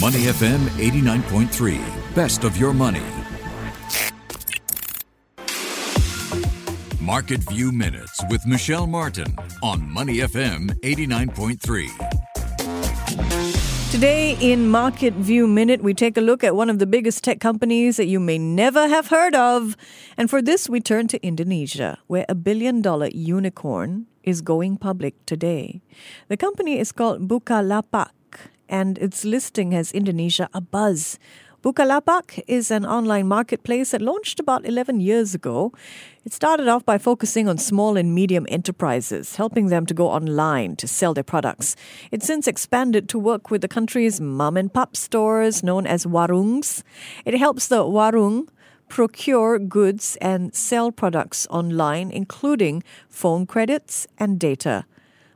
Money FM 89.3, best of your money. Market View Minutes with Michelle Martin on Money FM 89.3. Today in Market View Minute, we take a look at one of the biggest tech companies that you may never have heard of. And for this, we turn to Indonesia, where a billion dollar unicorn is going public today. The company is called Bukalapak, and its listing has Indonesia a buzz. Bukalapak is an online marketplace that launched about 11 years ago. It started off by focusing on small and medium enterprises, helping them to go online to sell their products. It's since expanded to work with the country's mom and pop stores known as warungs. It helps the warung procure goods and sell products online, including phone credits and data.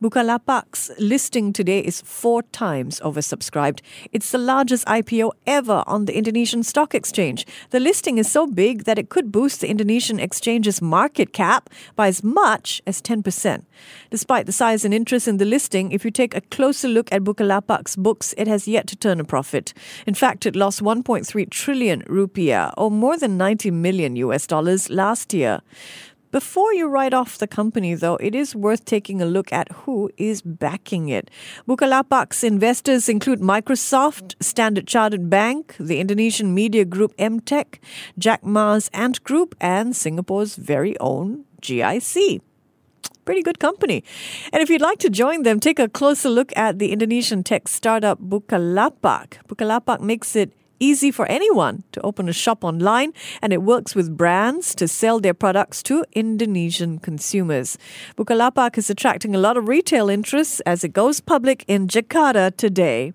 Bukalapak's listing today is four times oversubscribed. It's the largest IPO ever on the Indonesian Stock Exchange. The listing is so big that it could boost the Indonesian exchange's market cap by as much as 10%. Despite the size and interest in the listing, if you take a closer look at Bukalapak's books, it has yet to turn a profit. In fact, it lost 1.3 trillion rupiah, or more than 90 million US dollars last year. Before you write off the company, though, it is worth taking a look at who is backing it. Bukalapak's investors include Microsoft, Standard Chartered Bank, the Indonesian media group Emtek, Jack Ma's Ant Group, and Singapore's very own GIC pretty good company. And if you'd like to join them, take a closer look at the Indonesian tech startup Bukalapak. Bukalapak makes it easy for anyone to open a shop online, and it works with brands to sell their products to Indonesian consumers. Bukalapak is attracting a lot of retail interest as it goes public in Jakarta today.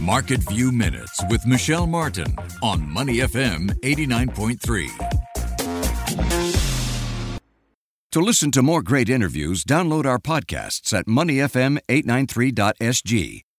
Market View Minutes with Michelle Martin on Money FM 89.3. To listen to more great interviews, download our podcasts at moneyfm893.sg